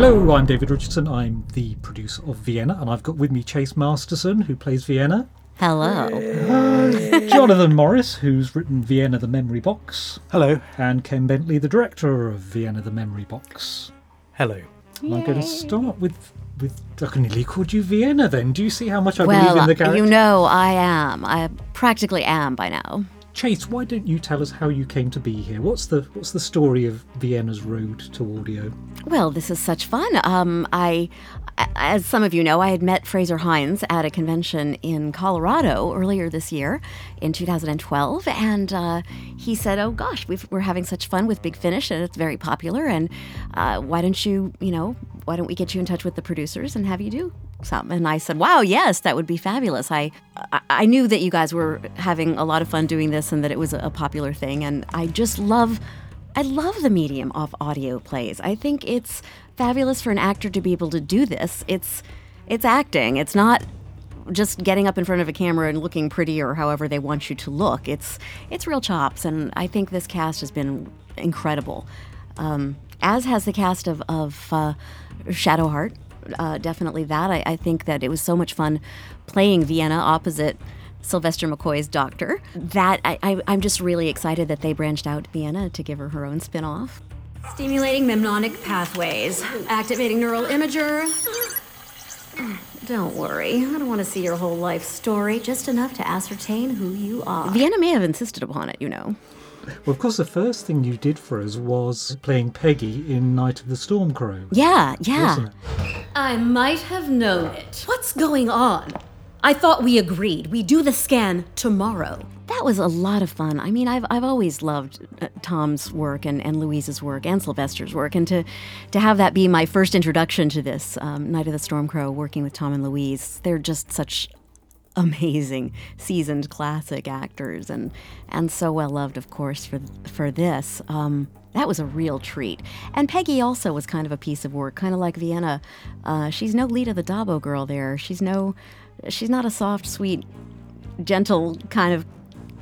Hello, I'm David Richardson. I'm the producer of Vienna, and I've got with me Chase Masterson, who plays Vienna. Hello. Jonathan Morris, who's written Vienna the Memory Box. Hello. And Ken Bentley, the director of Vienna the Memory Box. Hello. And I'm going to start with with I can nearly called you Vienna then. Do you see how much I well, believe in the uh, character? you know I am. I practically am by now. Chase, why don't you tell us how you came to be here? What's the what's the story of Vienna's road to audio? Well, this is such fun. Um, I, as some of you know, I had met Frazer Hines at a convention in Colorado earlier this year, in 2012, and uh, he said, "Oh gosh, we are having such fun with Big Finish, and it's very popular. And uh, why don't you, you know, why don't we get you in touch with the producers and have you do something?" And I said, "Wow, yes, that would be fabulous. I, I, I knew that you guys were having a lot of fun doing this, and that it was a popular thing, and I just love." I love the medium of audio plays. I think it's fabulous for an actor to be able to do this. It's it's acting. It's not just getting up in front of a camera and looking pretty or however they want you to look. It's it's real chops, and I think this cast has been incredible. Um, as has the cast of of uh, Shadowheart. Uh, definitely that. I, I think that it was so much fun playing Vienna opposite Sylvester McCoy's doctor. That I, I, I'm just really excited that they branched out Vienna to give her her own spin off. Stimulating mnemonic pathways. Activating neural imager. Don't worry. I don't want to see your whole life story, just enough to ascertain who you are. Vienna may have insisted upon it, you know. Well, of course, the first thing you did for us was playing Peggy in Night of the Stormcrow. Yeah, yeah. I might have known it. What's going on? I thought we agreed. We do the scan tomorrow. That was a lot of fun. I mean, I've, I've always loved uh, Tom's work and, and Louise's work and Sylvester's work, and to to have that be my first introduction to this um, Night of the Stormcrow, working with Tom and Louise, they're just such amazing, seasoned, classic actors, and and so well loved, of course, for for this. Um, that was a real treat. And Peggy also was kind of a piece of work, kind of like Vienna. Uh, she's no Leeta the Dabo girl there. She's no, she's not a soft, sweet, gentle kind of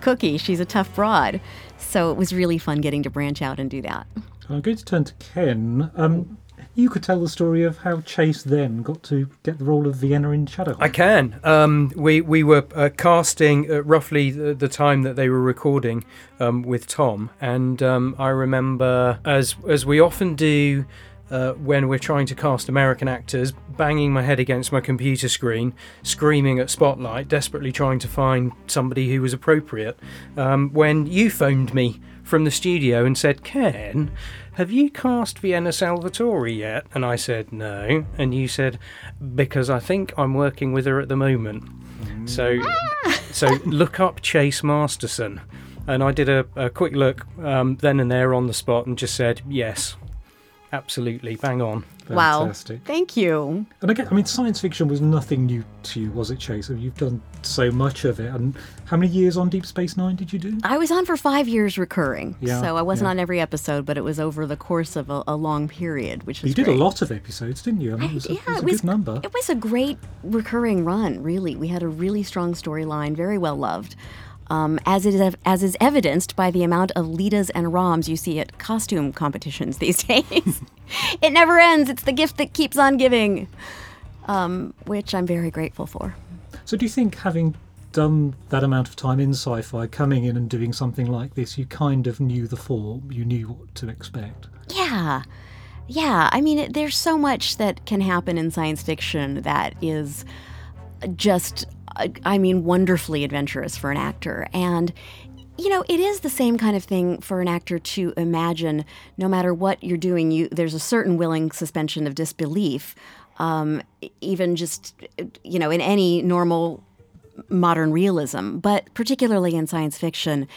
cookie. She's a tough broad. So it was really fun getting to branch out and do that. I'm going to turn to Ken. Um, you could tell the story of how Chase then got to get the role of Vienna in Shadow. I can. Um, we we were uh, casting at roughly the, the, time that they were recording um, with Tom, and um, I remember as as we often do. Uh, when we're trying to cast American actors, banging my head against my computer screen, screaming at Spotlight, desperately trying to find somebody who was appropriate. Um, when you phoned me from the studio and said, Ken, have you cast Vienna Salvatore yet? And I said, no. And you said, because I think I'm working with her at the moment. Mm. So, so look up Chase Masterson. And I did a, a quick look um, then and there on the spot and just said, yes, absolutely, bang on. Fantastic. Wow. Thank you. And again, I mean, science fiction was nothing new to you, was it, Chase? You've done so much of it. And how many years on Deep Space Nine did you do? I was on for five years recurring. Yeah, so I wasn't yeah. on every episode, but it was over the course of a, a long period, which was You did great. a lot of episodes, didn't you? I mean, it was a, yeah, it was a it was, good number. It was a great recurring run, really. We had a really strong storyline, very well loved. Um, as, it is, as is evidenced by the amount of Leetas and Roms you see at costume competitions these days. it never ends. It's the gift that keeps on giving, um, which I'm very grateful for. So, do you think having done that amount of time in sci fi, coming in and doing something like this, you kind of knew the form, you knew what to expect? Yeah. Yeah. I mean, it, there's so much that can happen in science fiction that is just I mean, wonderfully adventurous for an actor. And, you know, it is the same kind of thing for an actor to imagine no matter what you're doing, you, there's a certain willing suspension of disbelief. Um, even just, you know, in any normal modern realism, but particularly in science fiction,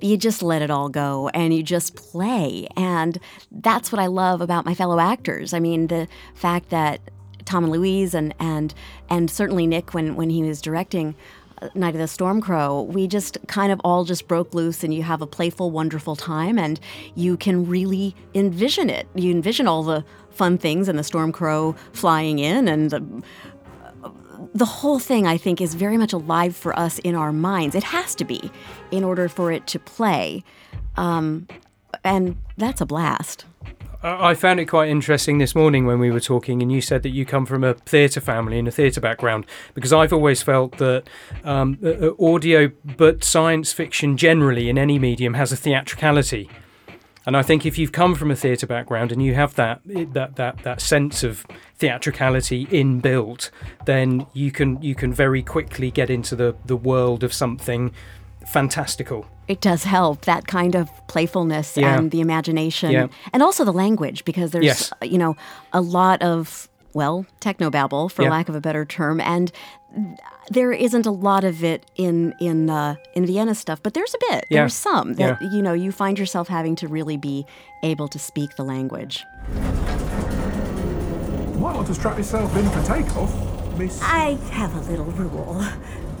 you just let it all go and you just play. And that's what I love about my fellow actors. I mean, the fact that Tom and Louise and and and certainly Nick when when he was directing uh, Night of the Stormcrow, we just kind of all just broke loose and you have a playful, wonderful time and you can really envision it. You envision all the fun things and the Stormcrow flying in and the the whole thing I think is very much alive for us in our minds. It has to be in order for it to play. Um, and that's a blast. I found it quite interesting this morning when we were talking, and you said that you come from a theatre family and a theatre background, because I've always felt that um, audio, but science fiction generally in any medium has a theatricality. And I think if you've come from a theatre background and you have that that that that sense of theatricality inbuilt, then you can you can very quickly get into the the world of something fantastical. It does help that kind of playfulness Yeah. and the imagination, Yeah. and also the language, because there's Yes. you know a lot of well technobabble, for Yeah. lack of a better term, and there isn't a lot of it in in uh, in Vienna stuff, but there's a bit. Yeah. There's some that you know you find yourself having to really be able to speak the language. Might want to strap yourself in for takeoff, Miss. I have a little rule.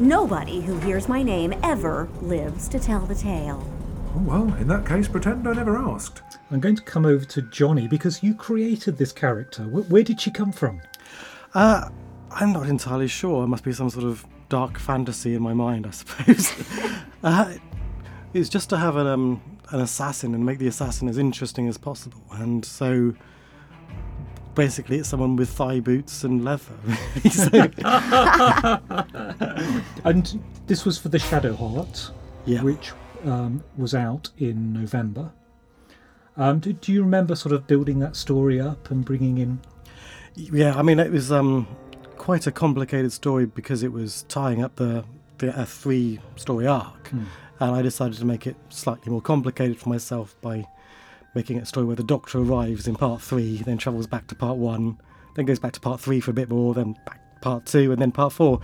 Nobody who hears my name ever lives to tell the tale. Oh, well, in that case, pretend I never asked. I'm going to come over to Johnny because you created this character. Where, where did she come from? Uh, I'm not entirely sure. It must be some sort of dark fantasy in my mind, I suppose. uh, it's just to have an, um, an assassin and make the assassin as interesting as possible. And so basically, it's someone with thigh boots and leather. so, And this was for the Shadow Heart, yeah. which um, was out in November. Um, do, do you remember sort of building that story up and bringing in? Yeah, I mean, it was um, quite a complicated story because it was tying up the, the a three story arc. And I decided to make it slightly more complicated for myself by making it a story where the Doctor arrives in part three, then travels back to part one, then goes back to part three for a bit more, then back part two, and then part four.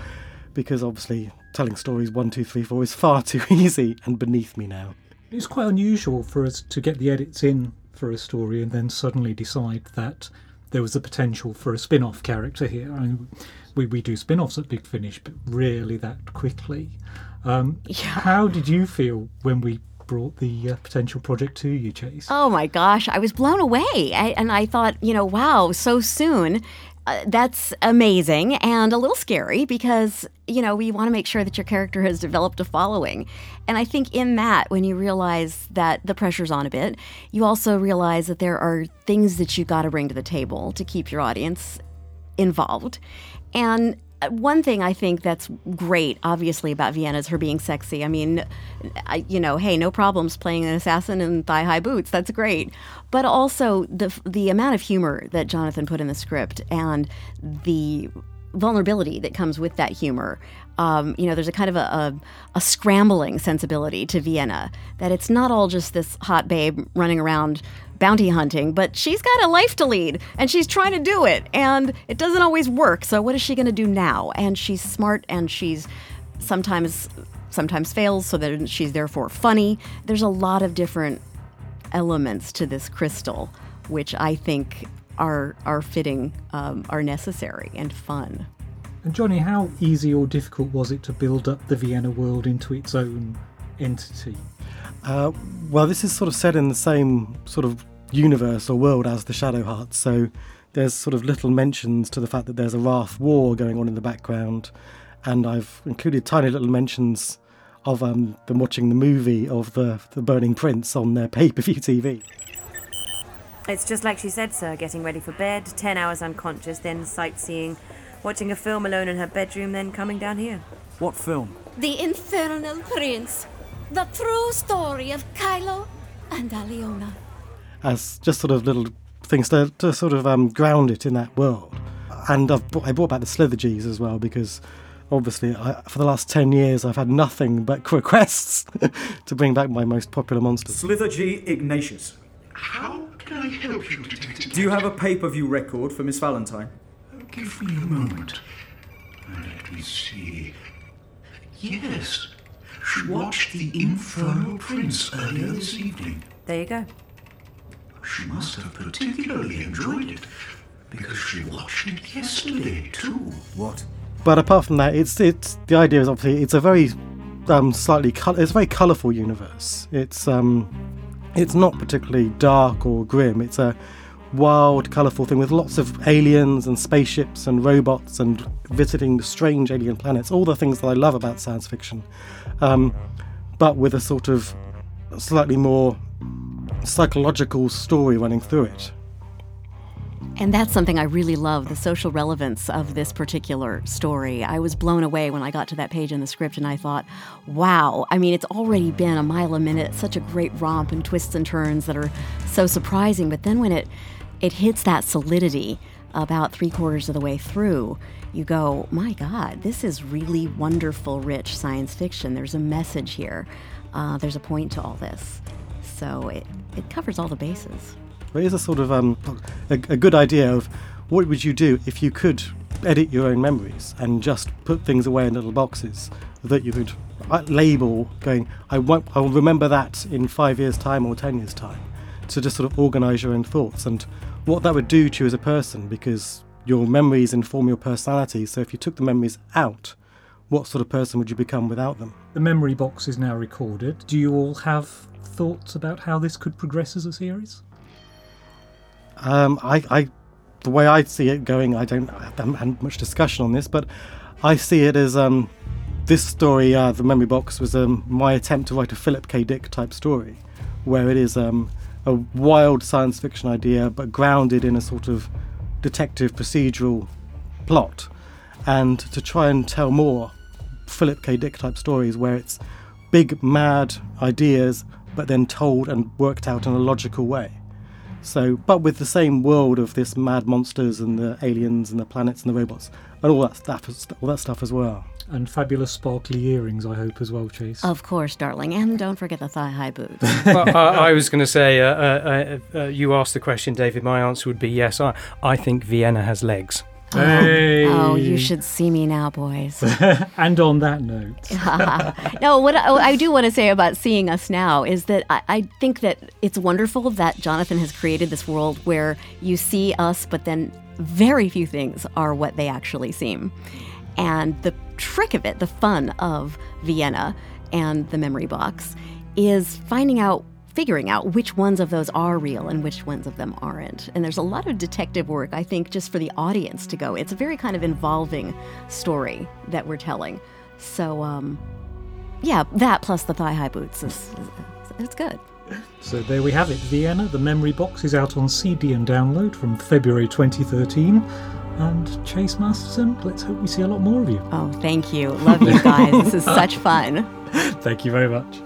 Because obviously, telling stories one, two, three, four is far too easy and beneath me now. It's quite unusual for us to get the edits in for a story and then suddenly decide that there was a potential for a spin off character here. I mean, we, we do spin offs at Big Finish, but rarely that quickly. Um, How did you feel when we brought the uh, potential project to you, Chase? Oh my gosh, I was blown away. I, and I thought, you know, wow, so soon. Uh, that's amazing and a little scary because, you know, we want to make sure that your character has developed a following. And I think in that, when you realize that the pressure's on a bit, you also realize that there are things that you got to bring to the table to keep your audience involved. And one thing I think that's great, obviously, about Vienna is her being sexy. I mean, I, you know, hey, no problems playing an assassin in thigh high boots. That's great. But also the the amount of humor that Jonathan put in the script and the vulnerability that comes with that humor. Um, you know, there's a kind of a, a, a scrambling sensibility to Vienna that it's not all just this hot babe running around bounty hunting, but she's got a life to lead and she's trying to do it and it doesn't always work. So what is she going to do now? And she's smart and she's sometimes sometimes fails so that she's therefore funny. There's a lot of different elements to this crystal which I think are are fitting, um, are necessary and fun. And Johnny, how easy or difficult was it to build up the Vienna world into its own entity? Uh, well, this is sort of set in the same sort of universe or world as the Shadow Hearts, so there's sort of little mentions to the fact that there's a Wrath war going on in the background, and I've included tiny little mentions of um, them watching the movie of the the Burning Prince on their pay-per-view TV. It's just like she said, sir, getting ready for bed, 10 hours unconscious, then sightseeing, watching a film alone in her bedroom, then coming down here. What film? The Infernal Prince. The true story of Kylo and Aliona. as just sort of little things to, to sort of um, ground it in that world. And I've brought, I brought back the Slithergees as well because obviously I, for the last 10 years I've had nothing but requests to bring back my most popular monsters. Slither Ignatius. How can I help you, Detective? Do you have a pay per view record for Miss Valentine? Give me a moment. Let me see. Yes. She watched The Infernal Prince earlier this evening. There you go. She must have particularly enjoyed it because she watched it yesterday, too. What? But apart from that, it's it's the idea is obviously it's a very um, slightly col- it's a very colourful universe. It's um it's not particularly dark or grim. It's a wild, colourful thing with lots of aliens and spaceships and robots and visiting strange alien planets. All the things that I love about science fiction, um, but with a sort of slightly more psychological story running through it. And that's something I really love the social relevance of this particular story. I was blown away when I got to that page in the script and I thought, wow, I mean, it's already been a mile a minute, such a great romp and twists and turns that are so surprising. But then when it, it hits that solidity about three quarters of the way through, you go, my God, this is really wonderful, rich science fiction. There's a message here, uh, there's a point to all this. So it, it covers all the bases. It is a sort of um, a, a good idea of what would you do if you could edit your own memories and just put things away in little boxes that you could uh, label going I won't I'll remember that in 5 years time or 10 years time to just sort of organize your own thoughts and what that would do to you as a person because your memories inform your personality so if you took the memories out what sort of person would you become without them The memory box is now recorded. Do you all have thoughts about how this could progress as a series? Um, I, I, the way I see it going, I don't, I haven't had much discussion on this, but I see it as um, this story, uh, the memory box, was um, my attempt to write a Philip K. Dick type story, where it is um, a wild science fiction idea, but grounded in a sort of detective procedural plot, and to try and tell more Philip K. Dick type stories where it's big, mad ideas, but then told and worked out in a logical way. So, but with the same world of this mad monsters and the aliens and the planets and the robots and all that stuff, all that stuff as well. And fabulous sparkly earrings, I hope, as well, Chase. Of course, darling. And don't forget the thigh high boots. well, I, I was going to say, uh, uh, uh, uh, you asked the question, David. My answer would be yes. I, I think Vienna has legs. Hey. Oh, you should see me now, boys. and on that note, no, what I, I do want to say about seeing us now is that I, I think that it's wonderful that Jonathan has created this world where you see us, but then very few things are what they actually seem. And the trick of it, the fun of Vienna and the memory box, is finding out figuring out which ones of those are real and which ones of them aren't. And there's a lot of detective work, I think, just for the audience to go. It's a very kind of involving story that we're telling. So, um, yeah, that plus the thigh high boots is, is it's good. So there we have it. Vienna, the memory box is out on CD and download from February 2013. And Chase Masterson, let's hope we see a lot more of you. Oh, thank you. Love you guys. this is such fun. Thank you very much.